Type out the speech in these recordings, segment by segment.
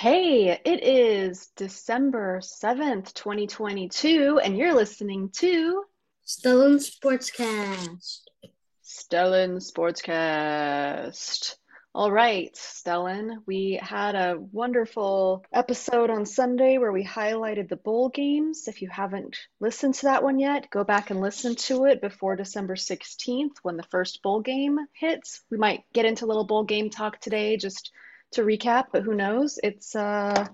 Hey, it is December 7th, 2022, and you're listening to Stellan Sportscast. Stellan Sportscast. All right, Stellan, we had a wonderful episode on Sunday where we highlighted the bowl games. If you haven't listened to that one yet, go back and listen to it before December 16th when the first bowl game hits. We might get into a little bowl game talk today just to recap, but who knows? It's uh,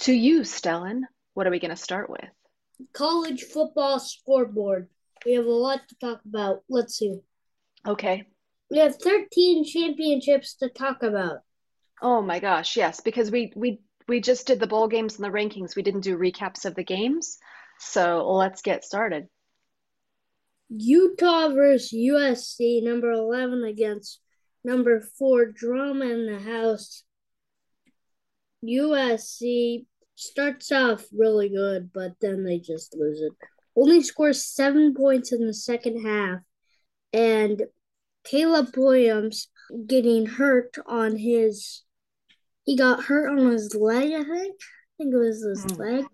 to you, Stellan. What are we going to start with? College football scoreboard. We have a lot to talk about. Let's see. Okay. We have 13 championships to talk about. Oh my gosh, yes, because we we we just did the bowl games and the rankings. We didn't do recaps of the games. So let's get started. Utah versus USC, number 11 against number 4, Drama in the House. USC starts off really good, but then they just lose it. Only scores seven points in the second half. And Caleb Williams getting hurt on his he got hurt on his leg, I think. I think it was his mm. leg.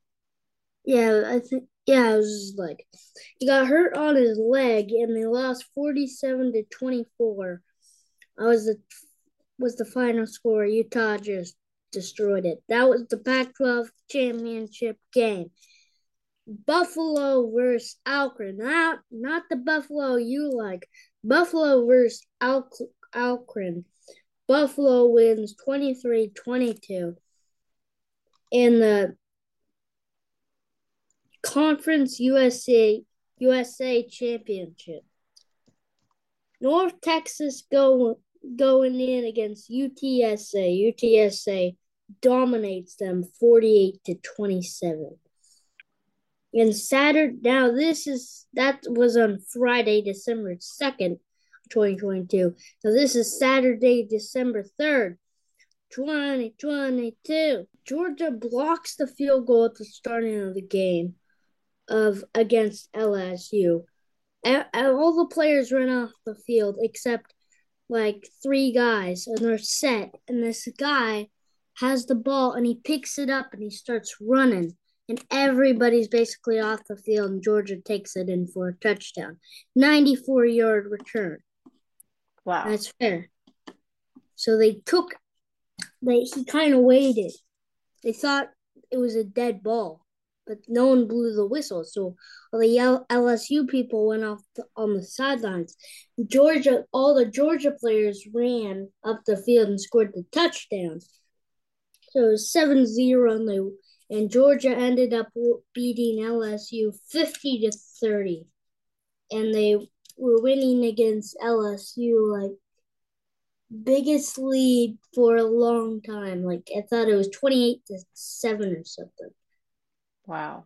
Yeah, I think yeah, it was his leg. He got hurt on his leg and they lost 47 to 24. I was the was the final score. Utah just destroyed it. That was the Pac-12 championship game. Buffalo versus Akron. Not not the Buffalo you like. Buffalo versus Al- Akron. Buffalo wins 23-22 in the Conference USA USA Championship. North Texas go going in against UTSA. UTSA dominates them 48 to 27. And Saturday, now this is, that was on Friday, December 2nd, 2022. So this is Saturday, December 3rd, 2022. Georgia blocks the field goal at the starting of the game of against LSU. And all the players run off the field except like three guys and they're set and this guy has the ball and he picks it up and he starts running and everybody's basically off the field and Georgia takes it in for a touchdown. 94 yard return. Wow. That's fair. So they took they he kind of waited. They thought it was a dead ball but no one blew the whistle. So all the LSU people went off the, on the sidelines. Georgia, all the Georgia players ran up the field and scored the touchdowns. So it was 7 0, and, they, and Georgia ended up beating LSU 50 to 30. And they were winning against LSU like biggest lead for a long time. Like I thought it was 28 to 7 or something. Wow.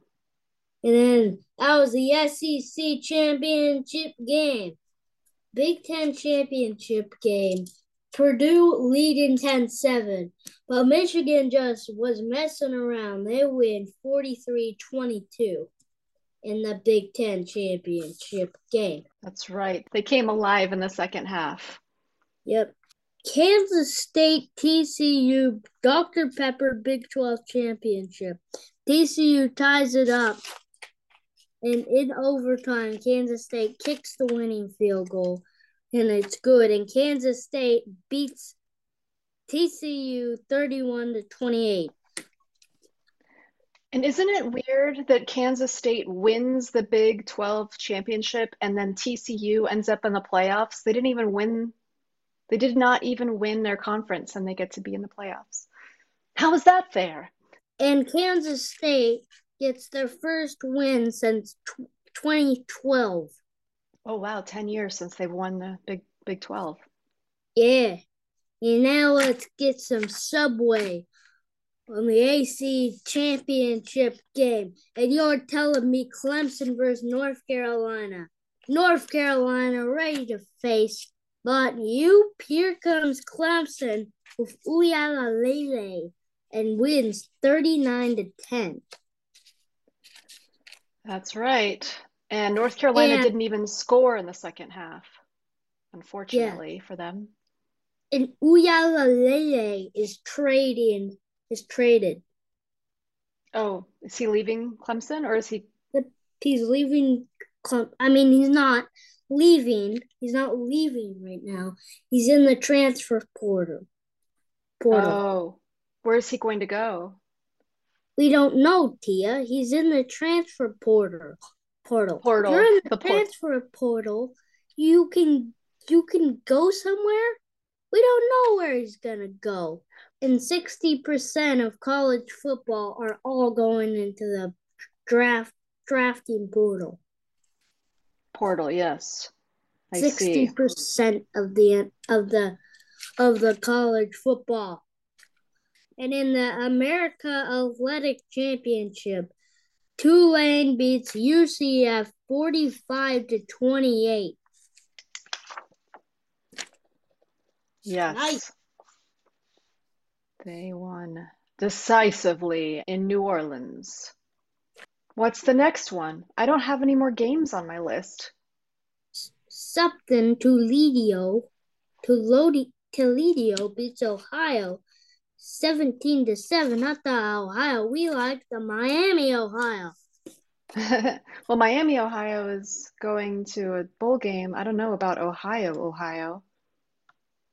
And then that was the SEC championship game. Big Ten championship game. Purdue leading 10 7. But Michigan just was messing around. They win 43 22 in the Big Ten championship game. That's right. They came alive in the second half. Yep. Kansas State TCU Dr. Pepper Big 12 championship. TCU ties it up. And in overtime, Kansas State kicks the winning field goal, and it's good. And Kansas State beats TCU 31 to 28. And isn't it weird that Kansas State wins the Big 12 championship and then TCU ends up in the playoffs? They didn't even win, they did not even win their conference and they get to be in the playoffs. How is that fair? And Kansas State gets their first win since 2012. Oh wow, 10 years since they've won the Big Big 12. Yeah. And now let's get some Subway on the AC championship game. And you're telling me Clemson versus North Carolina. North Carolina ready to face, but you, here comes Clemson with Uiagalelei and wins 39 to 10. That's right. And North Carolina and, didn't even score in the second half, unfortunately yeah. for them. And Uiagalelei is trading is traded. Oh, is he leaving Clemson or is he? He's leaving. Clem- I mean, he's not leaving. He's not leaving right now. He's in the transfer portal. Portal. Oh, where is he going to go? We don't know, Tia. He's in the transfer portal. Portal. Portal. You're in the, the transfer port- portal. You can you can go somewhere. We don't know where he's gonna go. And sixty percent of college football are all going into the draft drafting portal. Portal, yes. Sixty percent of the of the of the college football. And in the America Athletic Championship, Tulane beats UCF 45 to 28. Yes. Nice. They won decisively in New Orleans. What's the next one? I don't have any more games on my list. Something Toledo, Toledo, Toledo beats Ohio 17 to 7. Not the Ohio we like, the Miami, Ohio. well, Miami, Ohio is going to a bowl game. I don't know about Ohio, Ohio.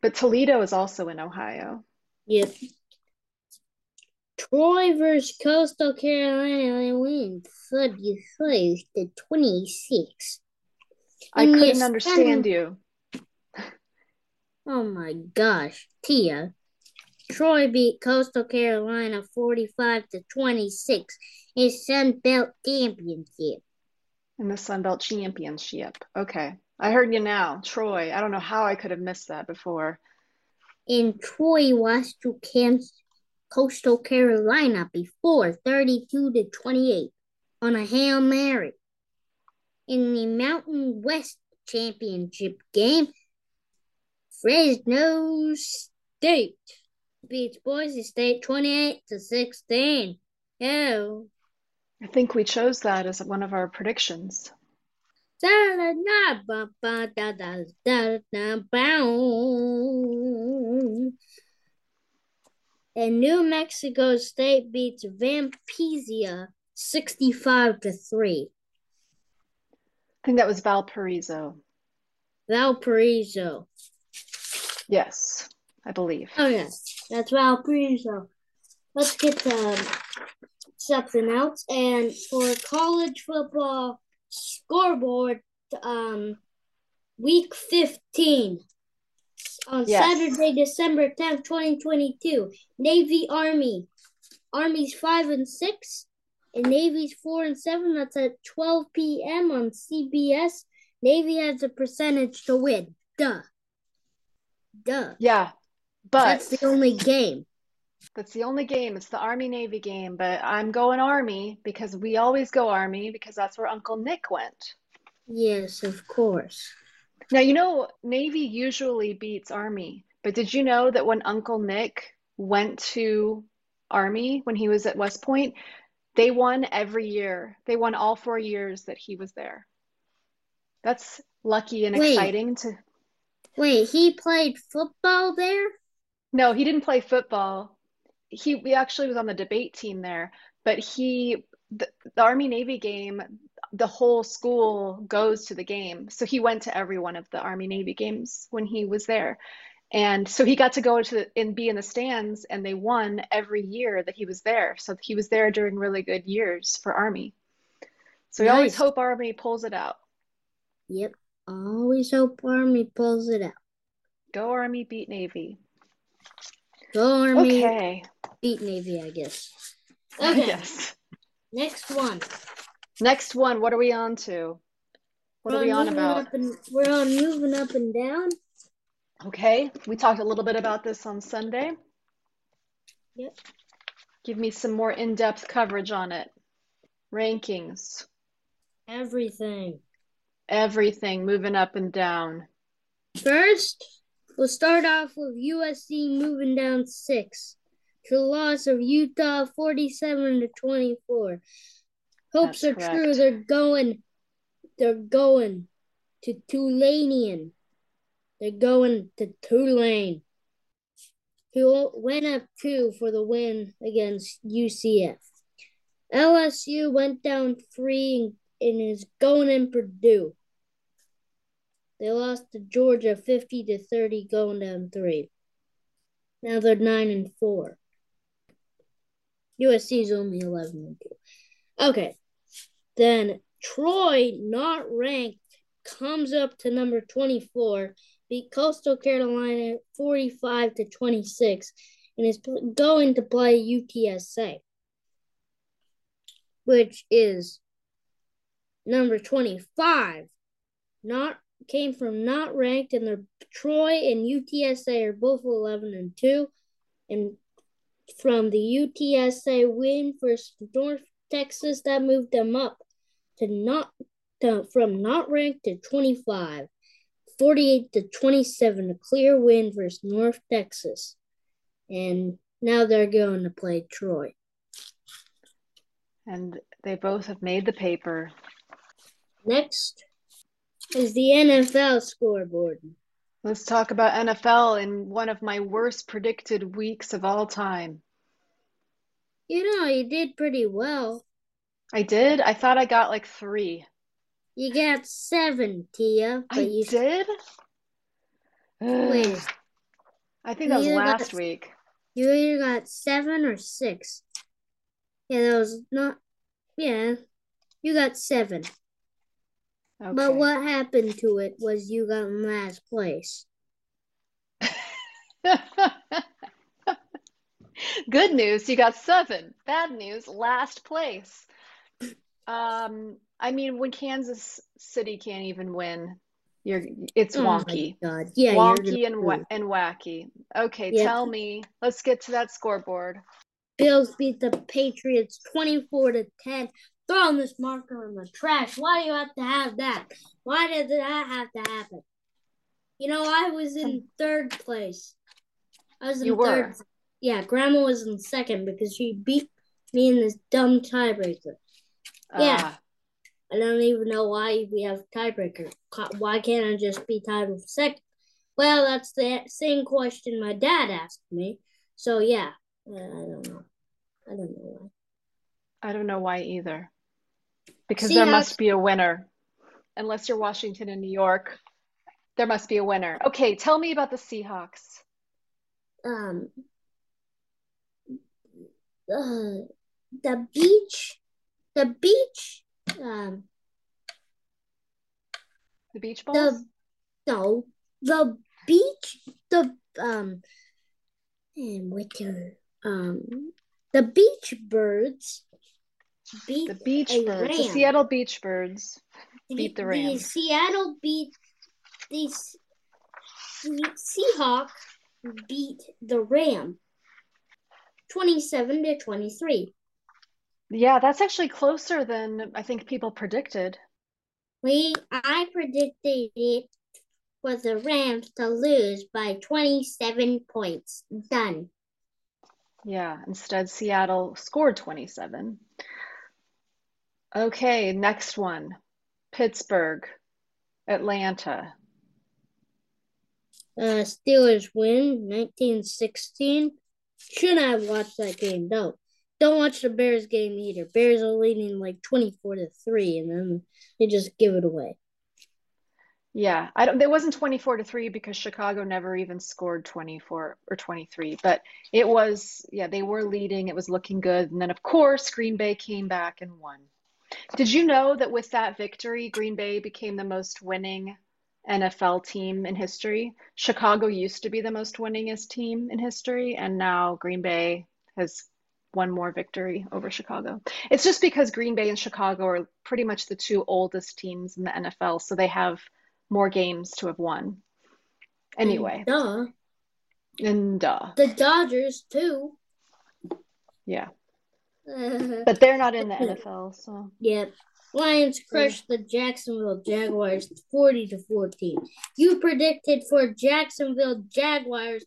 But Toledo is also in Ohio. Yep. Troy versus Coastal Carolina wins 35 to 26. I couldn't understand you. Oh my gosh, Tia. Troy beat Coastal Carolina 45 to 26 in Sun Belt Championship. In the Sun Belt Championship. Okay. I heard you now. Troy. I don't know how I could have missed that before. And Troy lost to Coastal Carolina before 32 to 28 on a Hail Mary. In the Mountain West Championship game, Fresno State beats Boise State 28 to 16. Oh. I think we chose that as one of our predictions. And New Mexico State beats Vampizia 65 to 3. I think that was Valparaiso. Valparaiso. Yes, I believe. Oh, yes. That's Valparaiso. Let's get to something else. And for college football scoreboard, um, week 15 on yes. Saturday, December 10th, 2022. Navy Army. Army's 5 and 6, and Navy's 4 and 7. That's at 12 p.m. on CBS. Navy has a percentage to win. Duh. Duh. Yeah. But that's the only game. That's the only game. It's the Army Navy game, but I'm going Army because we always go Army because that's where Uncle Nick went. Yes, of course. Now, you know, Navy usually beats Army, but did you know that when Uncle Nick went to Army when he was at West Point, they won every year. They won all four years that he was there. That's lucky and Wait. exciting to. Wait, he played football there? No, he didn't play football. He, we actually was on the debate team there, but he the, the Army Navy game, the whole school goes to the game. So he went to every one of the Army Navy games when he was there. And so he got to go to and be in the stands and they won every year that he was there. So he was there during really good years for Army. So we nice. always hope Army pulls it out. Yep. Always hope Army pulls it out. Go Army beat Navy. Go Army. Okay. Beat Navy, I guess. Okay. yes. Next one. Next one. What are we on to? What we're are we on about? And, we're on moving up and down. Okay. We talked a little bit about this on Sunday. Yep. Give me some more in depth coverage on it. Rankings. Everything. Everything moving up and down. First, We'll start off with USC moving down six to the loss of Utah 47 to 24. Hopes That's are correct. true. They're going. They're going to Tulanian. They're going to Tulane. who went up two for the win against UCF. LSU went down three and is going in Purdue. They lost to Georgia 50 to 30, going down three. Now they're nine and four. USC is only 11 and two. Okay. Then Troy, not ranked, comes up to number 24, beat Coastal Carolina 45 to 26, and is going to play UTSA, which is number 25. Not came from not ranked, and the Troy and UTSA are both 11 and 2. And from the UTSA win versus North Texas, that moved them up to not to, from not ranked to 25. 48 to 27, a clear win versus North Texas. And now they're going to play Troy. And they both have made the paper. Next is the NFL scoreboard. Let's talk about NFL in one of my worst predicted weeks of all time. You know, you did pretty well. I did? I thought I got like three. You got seven, Tia. I you did? Wait. I think that was last got- week. You either got seven or six. Yeah, that was not. Yeah, you got seven. Okay. But what happened to it was you got in last place. Good news, you got seven. Bad news, last place. Um, I mean, when Kansas City can't even win, you're it's Oh wonky. God. Yeah, wonky and wa- and wacky. Okay, Yeah. tell me. Let's get to that scoreboard. Bills beat the Patriots 24 to 10. Throwing this marker in the trash. Why do you have to have that? Why did that have to happen? You know, I was in third place. I was in You third. were. Yeah, Grandma was in second because she beat me in this dumb tiebreaker. Yeah. Ah, I don't even know why we have tiebreaker. Why can't I just be tied with second? Well, that's the same question my dad asked me. So yeah, uh, I don't know. I don't know why. I don't know why either. Because there must be a winner. Unless you're Washington and New York, there must be a winner. Okay, tell me about the Seahawks. Um, uh, the beach, the beach, um, The Beach Balls? the no, the beach, the um, and what the um, the beach birds beat The Beach Birds, the. Seattle Beach Birds. beat the Rams. The Seattle beat the, S- the Seahawk beat the Ram 27 to 23. Yeah, that's actually closer than I think people predicted. We I predicted it for the Rams to lose by 27 points. Done. Yeah, instead Seattle scored 27. Okay, next one. Pittsburgh, Atlanta. Uh Steelers win 1916. Should I have watched that game? No. Don't watch the Bears game either. Bears are leading like 24 to 3 and then they just give it away. Yeah, I don't, it wasn't 24 to 3 because Chicago never even scored 24 or 23, but it was, yeah, they were leading. It was looking good. And then, of course, Green Bay came back and won. Did you know that with that victory, Green Bay became the most winning NFL team in history? Chicago used to be the most winningest team in history, and now Green Bay has one more victory over Chicago. It's just because Green Bay and Chicago are pretty much the two oldest teams in the NFL, so they have more games to have won. Anyway, Duh. and uh, The Dodgers too. yeah, Mm-hmm. but they're not in the NFL, so yep. Lions crushed the Jacksonville Jaguars 40 to 14. You predicted for Jacksonville Jaguars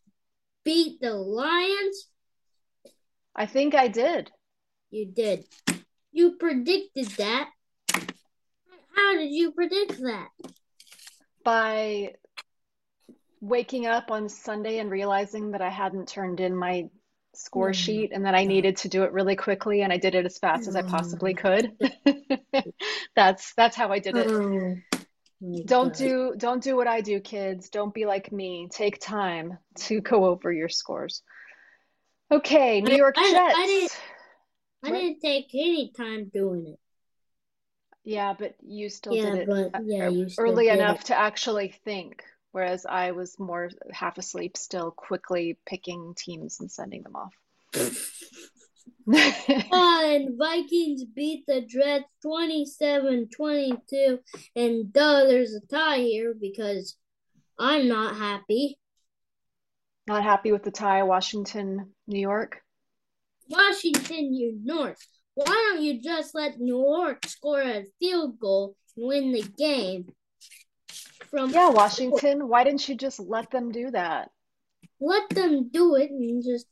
beat the Lions? I think I did. You did. You predicted that. How did you predict that? by waking up on Sunday and realizing that I hadn't turned in my score sheet and that I needed to do it really quickly and I did it as fast as I possibly could. that's that's how I did it. Oh, Don't do don't do what I do, kids. Don't be like me. Take time to go over your scores. Okay, New York I- Jets. I didn't- I didn't take any time doing it. Yeah, but you still Yeah, did it but uh, yeah, you still early enough it. to actually think, whereas I was more half asleep, still quickly picking teams and sending them off. And Vikings beat the Jets 27-22. And duh, there's a tie here because I'm not happy. Not happy with the tie, Washington, New York. Washington, New York. Why don't you just let New York score a field goal and win the game? From Yeah, Washington. Why didn't you just let them do that? let them do it and just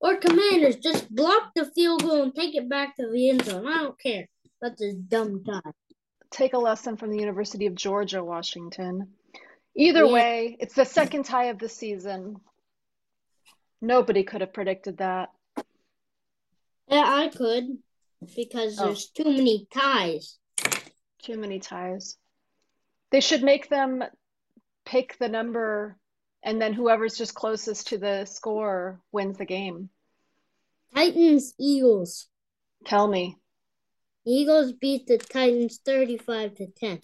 or commanders just block the field goal and take it back to the end zone. I don't care that's a dumb tie. Take a lesson from the University of Georgia, Washington. Either Yeah. way, it's the second tie of the season. Nobody could have predicted that. Yeah, I could because Oh. there's too many ties. Too many ties. They should make them pick the number, and then whoever's just closest to the score wins the game. Titans, Eagles. Tell me. Eagles beat the Titans 35 to 10.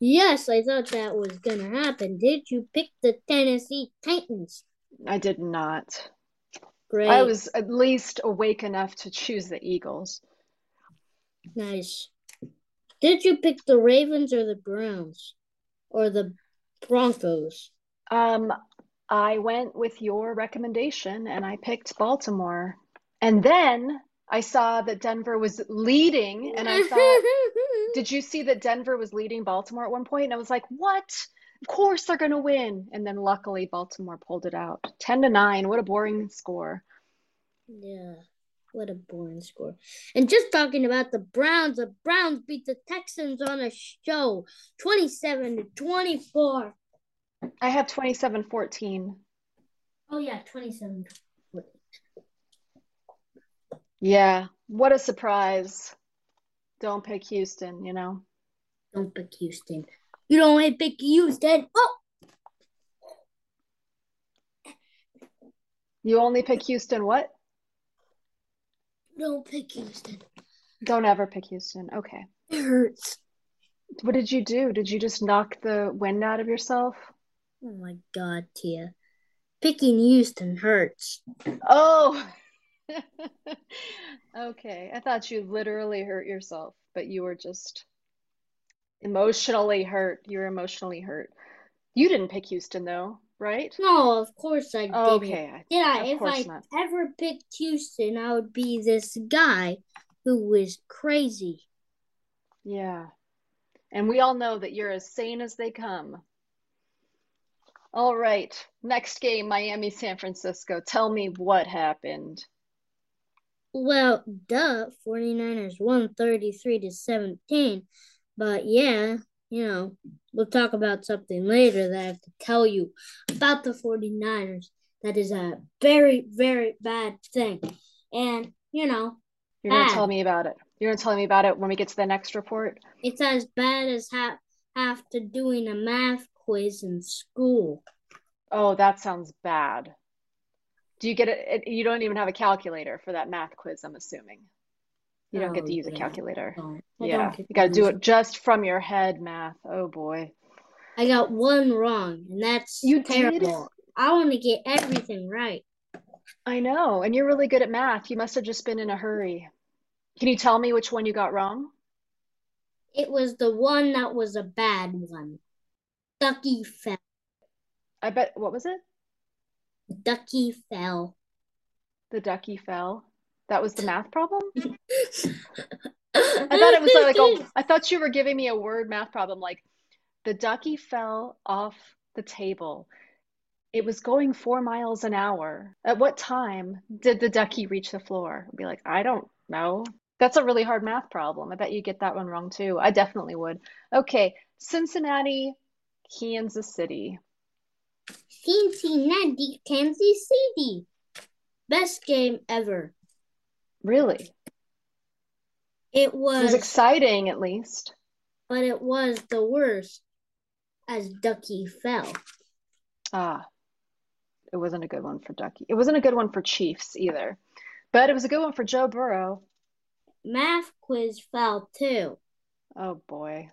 Yes, I thought that was gonna happen. Did you pick the Tennessee Titans? I did not. Great. I was at least awake enough to choose the Eagles. nice. Did you pick the Ravens or the Browns? Or the Broncos? Um, I went with your recommendation and I picked Baltimore. And then I saw that Denver was leading, and I thought, did you see that Denver was leading Baltimore at one point? And I was like, what? Of course they're going to win. And then luckily Baltimore pulled it out. 10 to 9. What a boring score. Yeah, what a boring score. And just talking about the Browns, the Browns beat the Texans on a show 27 to 24. I have 27 14. Oh, yeah, 27 Yeah, what a surprise. Don't pick Houston, you know? Don't pick Houston. You don't want to pick Houston. Oh, You only pick Houston, what? Don't pick Houston. Don't ever pick Houston. Okay. It hurts. What did you do? Did you just knock the wind out of yourself? Oh my God, Tia. Picking Houston hurts. Oh, okay. I thought you literally hurt yourself, but you were just emotionally hurt. You were emotionally hurt. You didn't pick Houston, though, right? No, of course I oh, didn't. Okay. I- Did I? Of if I not. ever picked Houston, I would be this guy who was crazy. Yeah. And we all know that you're as sane as they come. All right. Next game, Miami, San Francisco. Tell me what happened. Well, duh, 49ers won 33 to 17. But yeah, you know, we'll talk about something later that I have to tell you about the 49ers. That is a very, very bad thing. And, you know, You're going to tell me about it. You're going to tell me about it when we get to the next report. it's as bad as ha- after doing a math quiz in school. Oh, that sounds bad. Do you get it? it- You don't even have a calculator for that math quiz, I'm assuming. You don't get Oh, to use a calculator. Yeah, you got to do it just from your head math. Oh boy. I got one wrong, and that's You did? terrible. I want to get everything right. I know, and you're really good at math. You must have just been in a hurry. Can you tell me which one you got wrong? It was the one that was a bad one. Ducky fell. I bet, what was it? Ducky fell. The ducky fell. That was the math problem? I thought it was like a, I thought you were giving me a word math problem like the ducky fell off the table. It was going four miles an hour. At what time did the ducky reach the floor? I'd be like, I don't know. That's a really hard math problem. I bet you get that one wrong too. I definitely would. Okay, Cincinnati, Kansas City. Cincinnati, Kansas City. Best game ever. Really? It was, It was exciting, at least. but it was the worst as Ducky fell. Ah, it wasn't a good one for Ducky. It wasn't a good one for Chiefs either. But it was a good one for Joe Burrow. Math quiz fell too. Oh boy.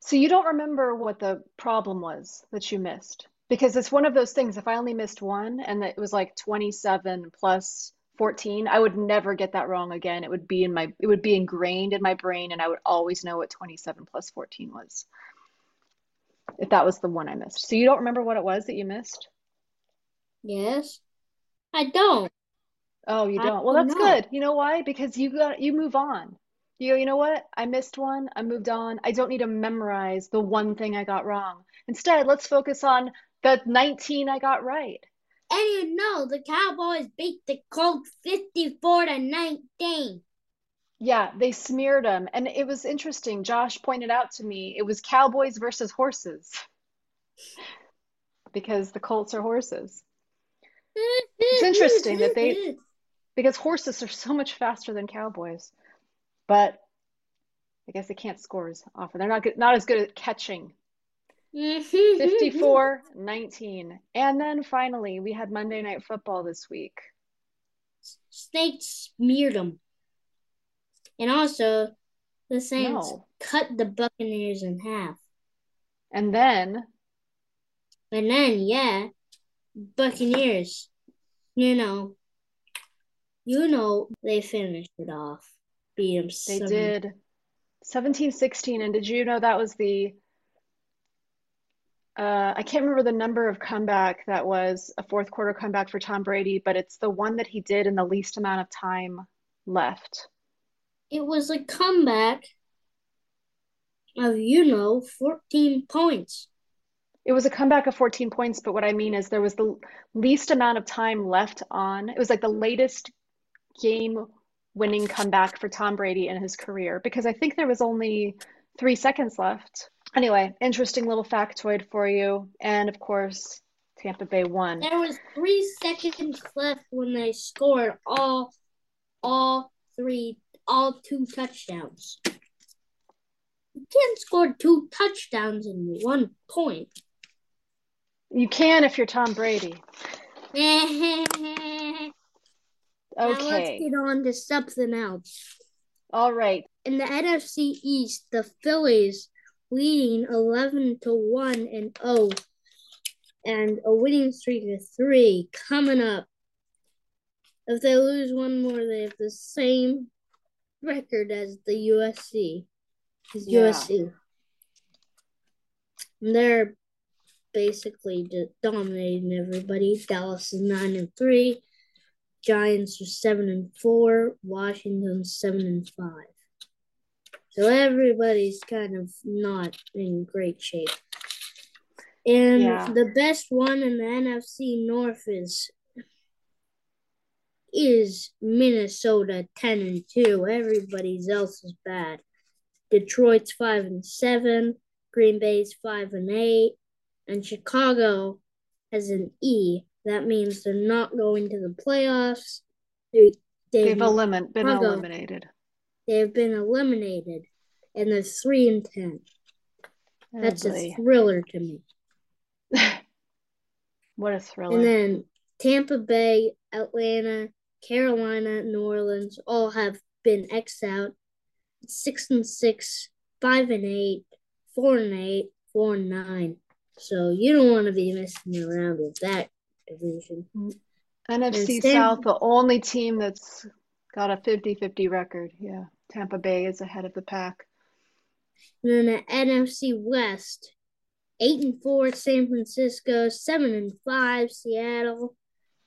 So you don't remember what the problem was that you missed? Because it's one of those things, if I only missed one and it was like 27 plus 14, I would never get that wrong again. It would be in my it would be ingrained in my brain and I would always know what 27 plus 14 was. If that was the one I missed. So you don't remember what it was that you missed? Yes. I don't. Oh, you don't. Well, that's know. good. You know why? Because you got you move on. You go, you know what? I missed one. I moved on. I don't need to memorize the one thing I got wrong. Instead, let's focus on the 19 I got right. And you know the Cowboys beat the Colts 54 to 19. Yeah, they smeared them. And it was interesting. Josh pointed out to me it was Cowboys versus horses because the Colts are horses. It's interesting that they- Because horses are so much faster than cowboys. But I guess they can't score as often. They're not good, not as good at catching 54 19. And then finally, we had Monday Night Football this week. Snakes smeared them. And also, the Saints No. cut the Buccaneers in half. And then, And then, yeah, Buccaneers, you know, you know, they finished it off. Beat them they did 17 16. And did you know that was the, uh, I can't remember the number of comeback that was a fourth quarter comeback for Tom Brady, but it's the one that he did in the least amount of time left. It was a comeback of, you know, 14 points. It was a comeback of 14 points, but what I mean is there was the least amount of time left on. It was like the latest game winning comeback for Tom Brady in his career because I think there was only three seconds left. Anyway, interesting little factoid for you. And of course, Tampa Bay won. There was three seconds left when they scored all, all three, all two touchdowns. You can't score two touchdowns in one point. You can if you're Tom Brady. okay. Now let's get on to something else. All right. In the NFC East, the Phillies leading 11 to 1 and 0 and a winning streak of 3 coming up. If they lose one more, they have the same record as the USC. As Yeah. USC. And they're basically dominating everybody. Dallas is 9 and 3. Giants are seven and four. Washington seven and five. So everybody's kind of not in great shape. And Yeah. the best one in the NFC North is is Minnesota ten and two. Everybody's else is bad. Detroit's five and seven. Green Bay's five and eight. And Chicago has an E. That means they're not going to the playoffs. They, They've they've, elimin been Chicago. Eliminated. they've been eliminated. And they're three and ten. Oh, That's a thriller to me. What a thriller! And then Tampa Bay, Atlanta, Carolina, New Orleans all have been X out. Six and six, five and eight, four and eight, four and nine. So you don't want to be messing around with that division. Mm. NFC And South, the only team that's got a 50-50 record. Yeah. Tampa Bay is ahead of the pack. And then the NFC West, eight and four, San Francisco, seven and five, Seattle,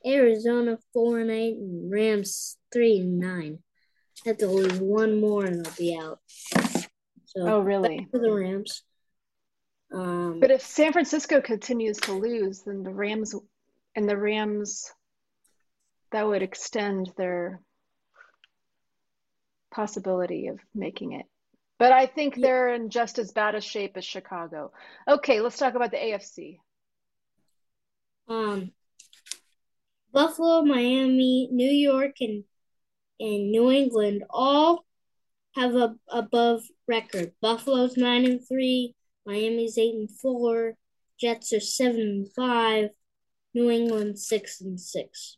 Arizona, four and eight, and Rams three and nine. Have to lose one more and they'll be out. So Oh, really? for the Rams. Um, But if San Francisco continues to lose, then the Rams and the Rams that would extend their possibility of making it. But I think Yeah. they're in just as bad a shape as Chicago. Okay, let's talk about the AFC. Um, Buffalo, Miami, New York, and and New England all have a above record. Buffalo's nine and three, Miami's eight and four, Jets are seven and five, New England six and six.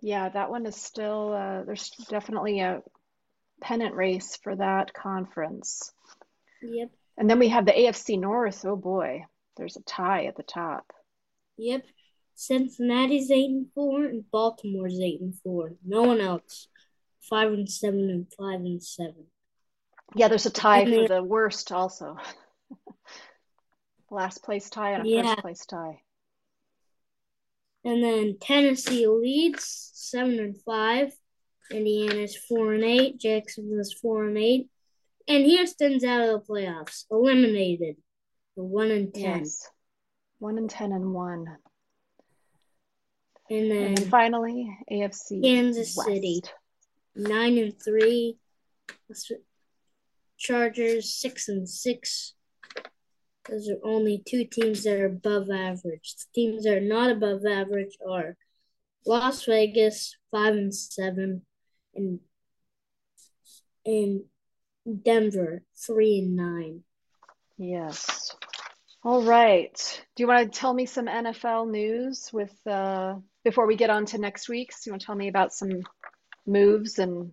Yeah, that one is still uh, there's definitely a pennant race for that conference. Yep. And then we have the AFC North. Oh boy, there's a tie at the top. Yep. Cincinnati's eight and four, and Baltimore's eight and four. No one else. Five and seven, and five and seven. Yeah, there's a tie for the worst also. Last place tie and a yeah. first place tie. And then Tennessee leads seven and five. Indiana's four and eight. Jacksonville's four and eight. And Houston's out of the playoffs, eliminated. The one and ten. Yes. One and ten and one. And then, and then finally, AFC Kansas West. City, nine and three. Chargers six and six. Those are only two teams that are above average. The teams that are not above average are Las Vegas five and seven, and and Denver three and nine. Yes. All right. Do you want to tell me some NFL news with uh, before we get on to next week's? You want to tell me about some moves and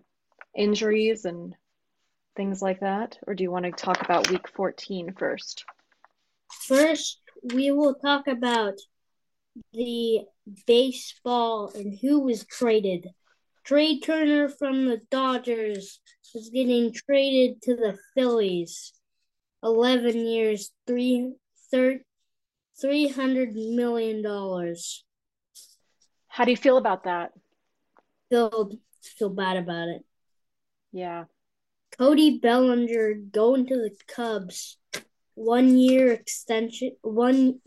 injuries and things like that? Or do you want to talk about week 14 first? First, we will talk about the baseball and who was traded. Trea Turner from the Dodgers is getting traded to the Phillies. 11 years, three, thir- $300 million. How do you feel about that? Feel, feel bad about it. Yeah. Cody Bellinger going to the Cubs. One year extension, one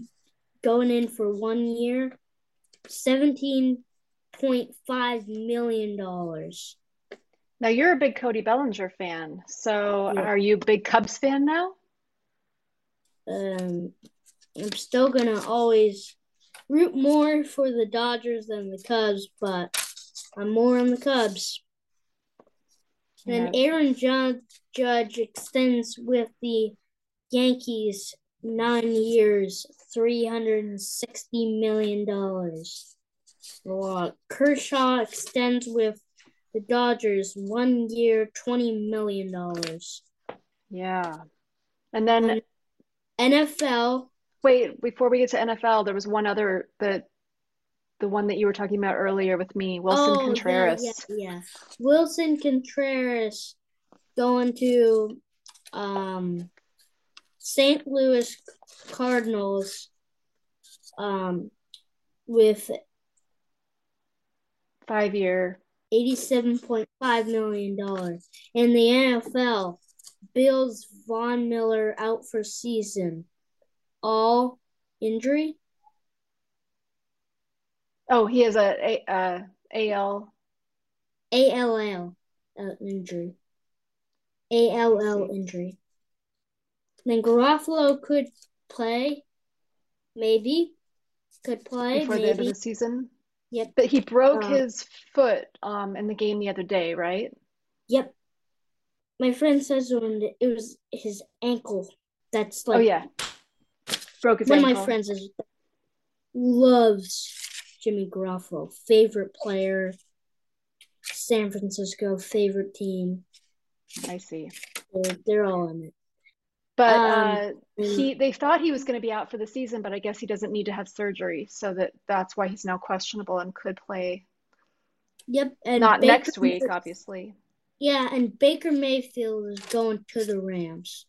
going in for one year, seventeen point five million dollars. Now you're a big Cody Bellinger fan, so yeah. are you a big Cubs fan now? Um, I'm still gonna always root more for the Dodgers than the Cubs, but I'm more on the Cubs. And Aaron Judge extends with the Yankees nine years, three hundred and sixty million dollars. Well, Kershaw extends with the Dodgers one year, twenty million dollars. Yeah, and then NFL. Wait, before we get to NFL, there was one other that the one that you were talking about earlier with me, Willson oh, Contreras. Yeah, yeah, yeah. Willson Contreras going to um St. Louis Cardinals um with five year $87.5 million. In the NFL, Bills Von Miller out for season. All injury? Oh, he has a, a, a AL. ALL uh, injury. ALL injury. Then Garoppolo could play, maybe could play before maybe. the end of the season. Yep. But he broke uh, his foot um in the game the other day, right? Yep. My friend says when it was his ankle. That's oh, like. Oh yeah. Broke his one ankle. of my friends is, loves Jimmy Garoppolo, favorite player. San Francisco favorite team. I see. They're, they're all in it. But um, uh, he they thought he was going to be out for the season, but I guess he doesn't need to have surgery, so that that's why he's now questionable and could play. Yep, and not Baker, next week, obviously. Yeah, and Baker Mayfield is going to the Rams.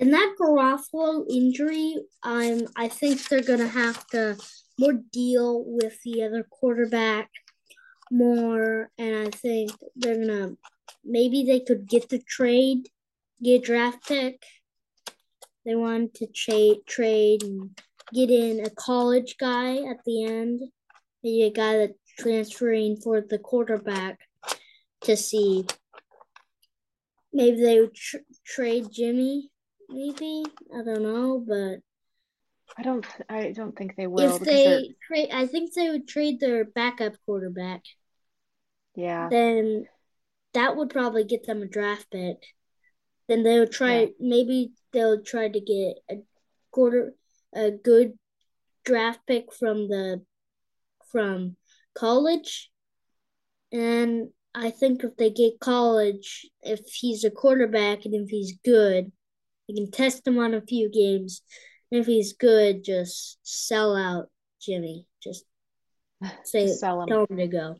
And that Garoppolo injury, I'm I think they're gonna have to more deal with the other quarterback more, and I think they're gonna maybe they could get the trade get a draft pick. They wanted to trade trade and get in a college guy at the end, maybe a guy that's transferring for the quarterback to see. Maybe they would tr- trade Jimmy. Maybe I don't know, but I don't. I don't think they will. If they trade, I think they would trade their backup quarterback. Yeah. Then that would probably get them a draft pick. Then they'll try. Yeah. Maybe they'll try to get a quarter, a good draft pick from the from college, and I think if they get college, if he's a quarterback and if he's good, you can test him on a few games. And if he's good, just sell out Jimmy. Just say just sell him. tell him to go.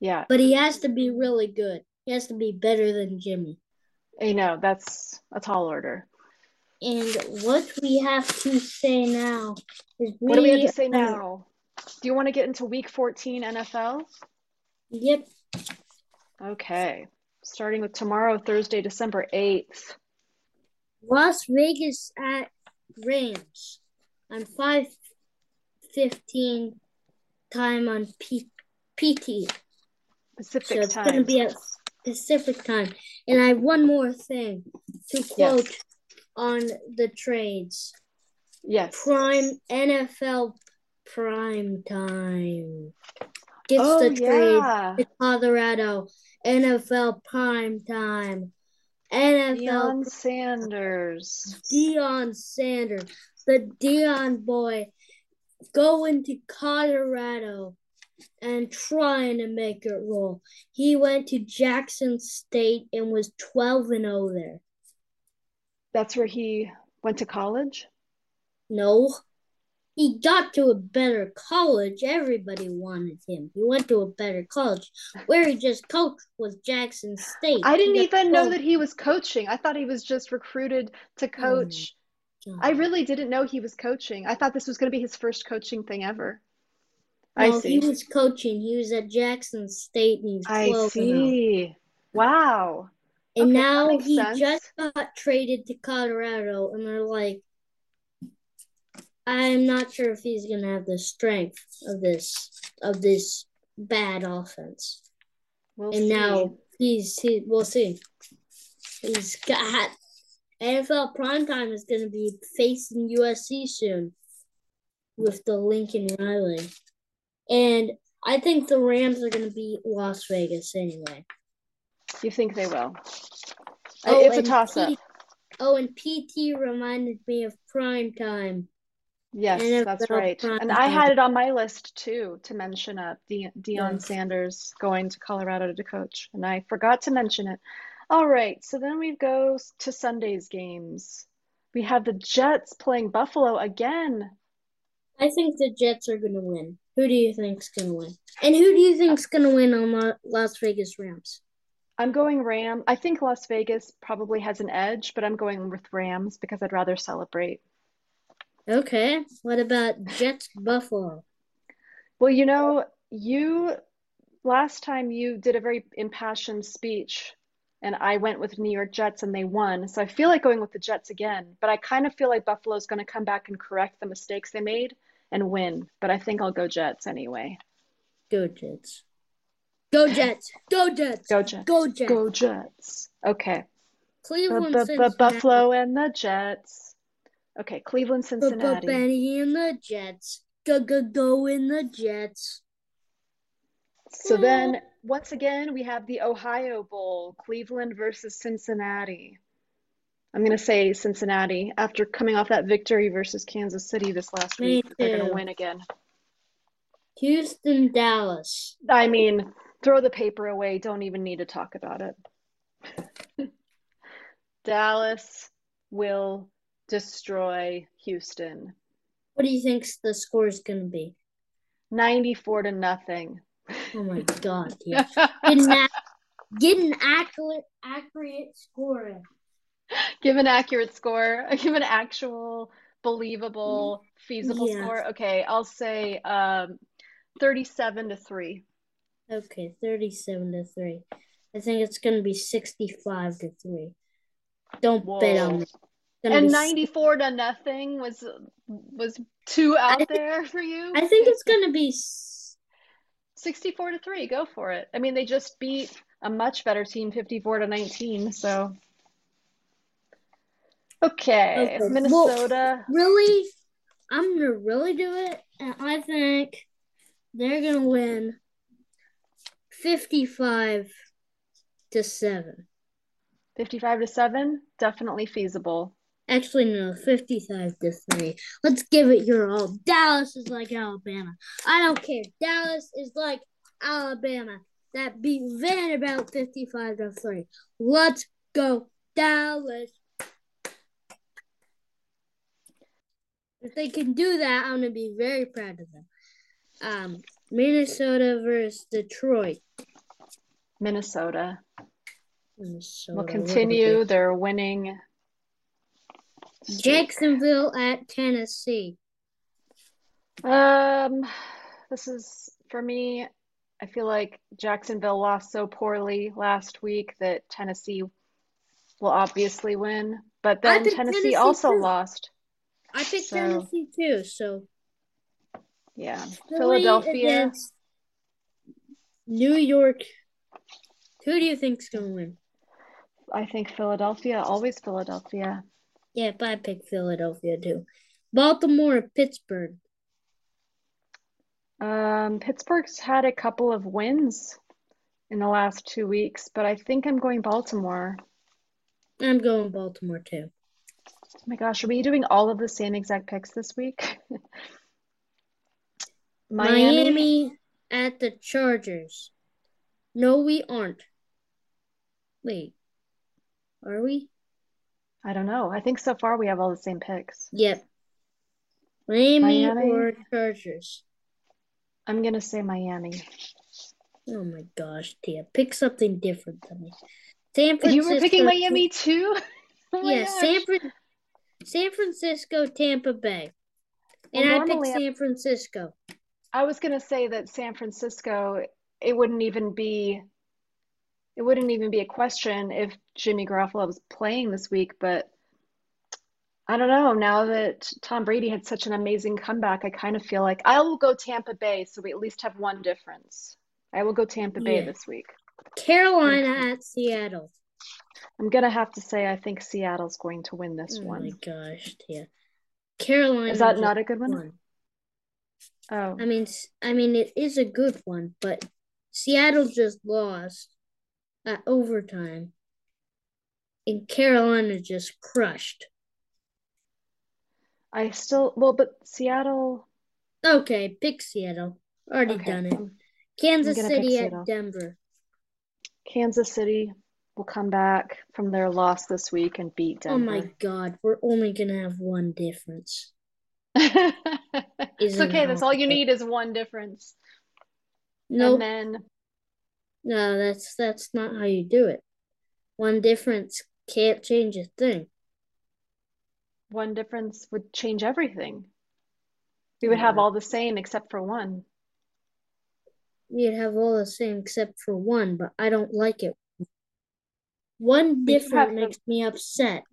Yeah. But he has to be really good. He has to be better than Jimmy. I know, that's a tall order. And what we have to say now is we, What do we have to say now? Do you want to get into week 14 NFL? Yep. Okay. Starting with tomorrow, Thursday, December 8th. Las Vegas at Rams on 5:15 time on P- PT. Pacific so it's time. It's going to be at Pacific time. And I have one more thing to quote yes. on the trades. Yes. Prime NFL prime time gets oh, the trade yeah. to Colorado. NFL prime time. NFL Deion Sanders. Deion Sanders. The Deion boy going to Colorado and trying to make it roll. He went to Jackson State and was 12 and 0 there. That's where he went to college? No he got to a better college. Everybody wanted him. He went to a better college. Where he just coached was Jackson State. I didn't even know that he was coaching. I thought he was just recruited to oh coach. Oh I really didn't know he was coaching. I thought this was going to be his first coaching thing ever. I see. He was coaching. He was at Jackson State and he's I see. Wow. And okay, now he sense. just got traded to Colorado and they're like, I'm not sure if he's gonna have the strength of this of this bad offense. We'll and see. now he's he we'll see. He's got NFL primetime is gonna be facing USC soon with the Lincoln Riley. And I think the Rams are gonna beat Las Vegas anyway. You think they will? Oh, it's a toss up. Oh, and PT reminded me of prime time. Yes, that's right. And I had it on my list too to mention up De- Deion yes. Sanders going to Colorado to coach, and I forgot to mention it. All right, so then we go to Sunday's games. We have the Jets playing Buffalo again. I think the Jets are going to win. Who do you think's going to win? And who do you think's going to win on the Las Vegas Rams? I'm going Ram. I think Las Vegas probably has an edge, but I'm going with Rams because I'd rather celebrate. Okay. What about Jets Buffalo? Well, you know, you last time you did a very impassioned speech and I went with New York Jets and they won. So I feel like going with the Jets again, but I kind of feel like Buffalo's going to come back and correct the mistakes they made and win. But I think I'll go Jets anyway. Go Jets. Go Jets. Go Jets. Go Jets. Go Jets. Go Jets. Okay. Cleveland, Buffalo and the Jets. Okay, Cleveland, Cincinnati. Benny and the Jets. Go go go in the Jets. So then, once again, we have the Ohio Bowl, Cleveland versus Cincinnati. I'm going to say Cincinnati after coming off that victory versus Kansas City this last Me week. Too. They're going to win again. Houston, Dallas. I mean, throw the paper away. Don't even need to talk about it. Dallas will destroy Houston. What do you think the score is going to be? 94 to nothing. Oh my god. Yeah. get, an, get an accurate accurate score. Give an accurate score. Give an actual believable feasible yeah. score. Okay, I'll say um 37 to 3. Okay, 37 to 3. I think it's going to be 65 to 3. Don't Whoa. bet on me and 94 to nothing was was too out think, there for you i think it's gonna be 64 to 3 go for it i mean they just beat a much better team 54 to 19 so okay, okay. minnesota well, really I'm gonna really do it, and I think they're gonna win fifty-five to seven. 55 to 7, definitely feasible. Actually, no, fifty-five to three. Let's give it your all. Dallas is like Alabama. I don't care. Dallas is like Alabama that beat Vanderbilt fifty-five to three. Let's go, Dallas. If they can do that, I'm gonna be very proud of them. Um, Minnesota versus Detroit. Minnesota Minnesota. will continue their winning. streak. Jacksonville at Tennessee. Um, this is for me. I feel like Jacksonville lost so poorly last week that Tennessee will obviously win. But then Tennessee, Tennessee also too. lost. I picked So- Tennessee too. So Yeah. Philly Philadelphia. New York. Who do you think's gonna win? I think Philadelphia, always Philadelphia. Yeah, but I picked Philadelphia too. Baltimore, Pittsburgh. Um, Pittsburgh's had a couple of wins in the last two weeks, but I think I'm going Baltimore. I'm going Baltimore too. Oh my gosh, are we doing all of the same exact picks this week? Miami? Miami at the Chargers. No, we aren't. Wait, are we? I don't know. I think so far we have all the same picks. Yep. Miami, Miami. or Chargers. I'm gonna say Miami. Oh my gosh, Tia, pick something different than me. San Francisco. You were picking Miami too? Oh yeah, gosh. San Fran- San Francisco, Tampa Bay. Well, And I picked San Francisco. I was gonna say that San Francisco, it wouldn't even be, it wouldn't even be a question if Jimmy Garoppolo was playing this week, but I don't know. Now that Tom Brady had such an amazing comeback, I kind of feel like I will go Tampa Bay, so we at least have one difference. I will go Tampa Bay Yeah. this week. Carolina at Seattle. I'm gonna have to say I think Seattle's going to win this one. Oh my one. gosh, yeah. Carolina Is that not a good one? won. Oh, I mean, I mean, it is a good one, but Seattle just lost at overtime, and Carolina just crushed. I still, well, but Seattle, Okay, pick Seattle. Already okay. done it. Kansas City at Seattle. Denver. Kansas City will come back from their loss this week and beat them. Oh my God, we're only gonna have one difference. It's okay. That's all you need is one difference. Nope, then, no, that's that's not how you do it. One difference can't change a thing. one difference would change everything. We would have all the same except for one. We'd have all the same except for one, but I don't like it. One different makes me upset.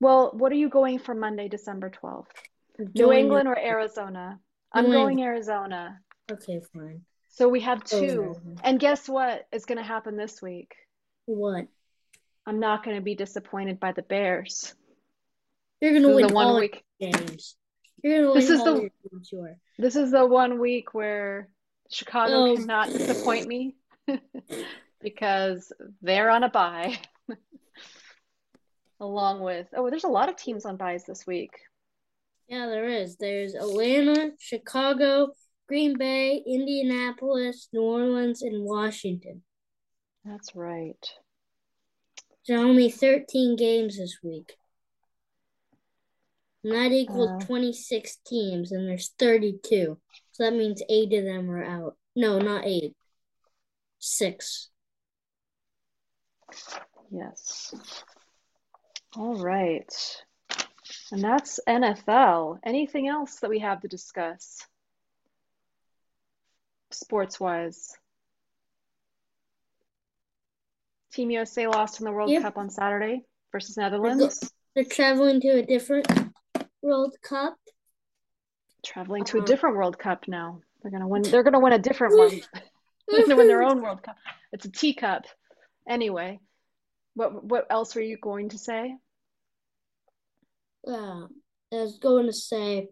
Well, what are you going for Monday, December 12th? New Going- England or Arizona? I'm New going Arizona. Okay, fine. So we have two. Arizona. And guess what is going to happen this week? What? I'm not going to be disappointed by the Bears. You're gonna is win the one all week. games. You're gonna This win is all the- your games. You are. This is the one week where Chicago Oh. cannot disappoint me because they're on a bye, Along with, oh, there's a lot of teams on byes this week. Yeah, there is. There's Atlanta, Chicago, Green Bay, Indianapolis, New Orleans, and Washington. That's right. There's only 13 games this week. And that equals Uh. 26 teams, and there's 32. So that means eight of them are out. No, not eight. Six. Yes. All right. And that's NFL. Anything else that we have to discuss sports wise? Team USA lost in the World Yep. Cup on Saturday versus Netherlands. They're traveling to a different World Cup. Traveling to a Uh-huh. different World Cup now. They're gonna win. They're gonna win a different one. They're gonna win their own World Cup. It's a teacup. Anyway, what what else were you going to say? Uh, I was going to say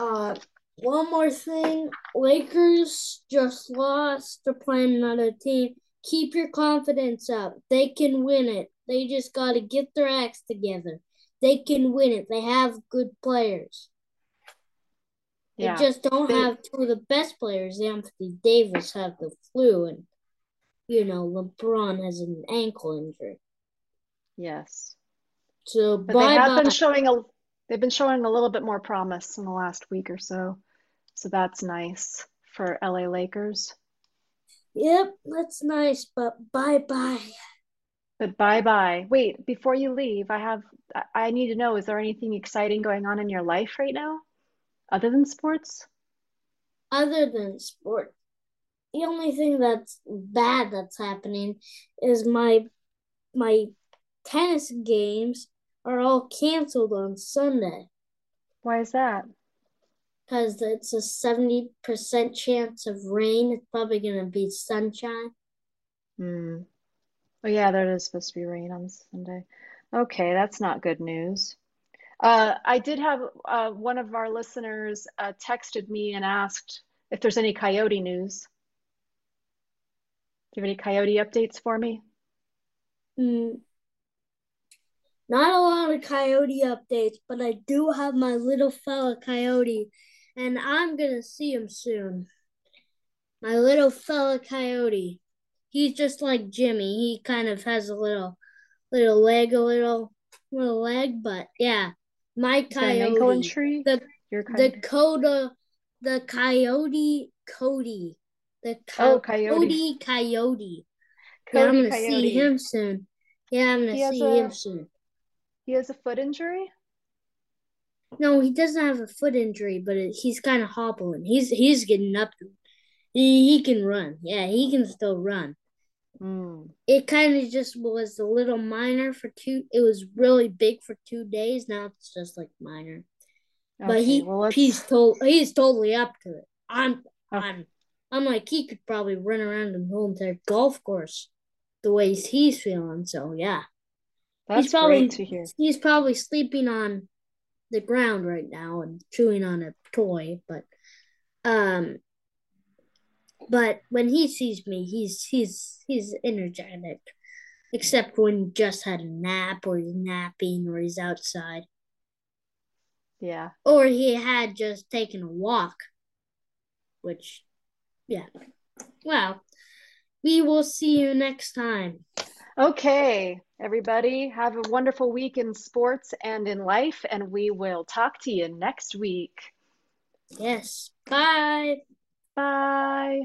Uh, one more thing. Lakers just lost. They're playing another team. Keep your confidence up. They can win it. They just got to get their acts together. They can win it. They have good players. Yeah. They just don't they, have two of the best players. Anthony Davis have the flu, and you know LeBron has an ankle injury. Yes. So but they have been showing a they've been showing a little bit more promise in the last week or so. So that's nice for LA Lakers. Yep, that's nice, but bye bye. But bye bye. Wait, before you leave, I have I need to know is there anything exciting going on in your life right now? Other than sports? Other than sport. The only thing that's bad that's happening is my my tennis games are all canceled on Sunday. Why is that? Because it's a 70% chance of rain. It's probably going to be sunshine. Hmm. Oh, yeah, there is supposed to be rain on Sunday. Okay, that's not good news. Uh, I did have uh, one of our listeners uh, texted me and asked if there's any coyote news. Do you have any coyote updates for me? Mm, not a lot of coyote updates, but I do have my little fella coyote, and I'm gonna see him soon. My little fella coyote. He's just like Jimmy. He kind of has a little, little leg, a little, little leg, but yeah, my coyote. The Your coyote. coda, the coyote Cody. The co- oh, coyote. Cody coyote. Yeah, I'm gonna coyote. see him soon. Yeah, I'm gonna he see a, him soon. He has a foot injury. No, he doesn't have a foot injury, but it, he's kind of hobbling. He's he's getting up. He, he can run. Yeah, he can still run. Mm. It kind of just was a little minor for two. It was really big for two days. Now it's just like minor. Okay, but he well, he's told he's totally up to it. I'm okay. I'm I'm like he could probably run around the whole entire golf course the way he's feeling. So yeah, that's he's probably, great to hear. He's probably sleeping on the ground right now and chewing on a toy, but um but when he sees me, he's he's he's energetic. Except when he just had a nap or he's napping or he's outside. Yeah. Or he had just taken a walk. Which yeah. Well, we will see you next time. Okay, everybody, have a wonderful week in sports and in life, and we will talk to you next week. Yes. Bye. Bye.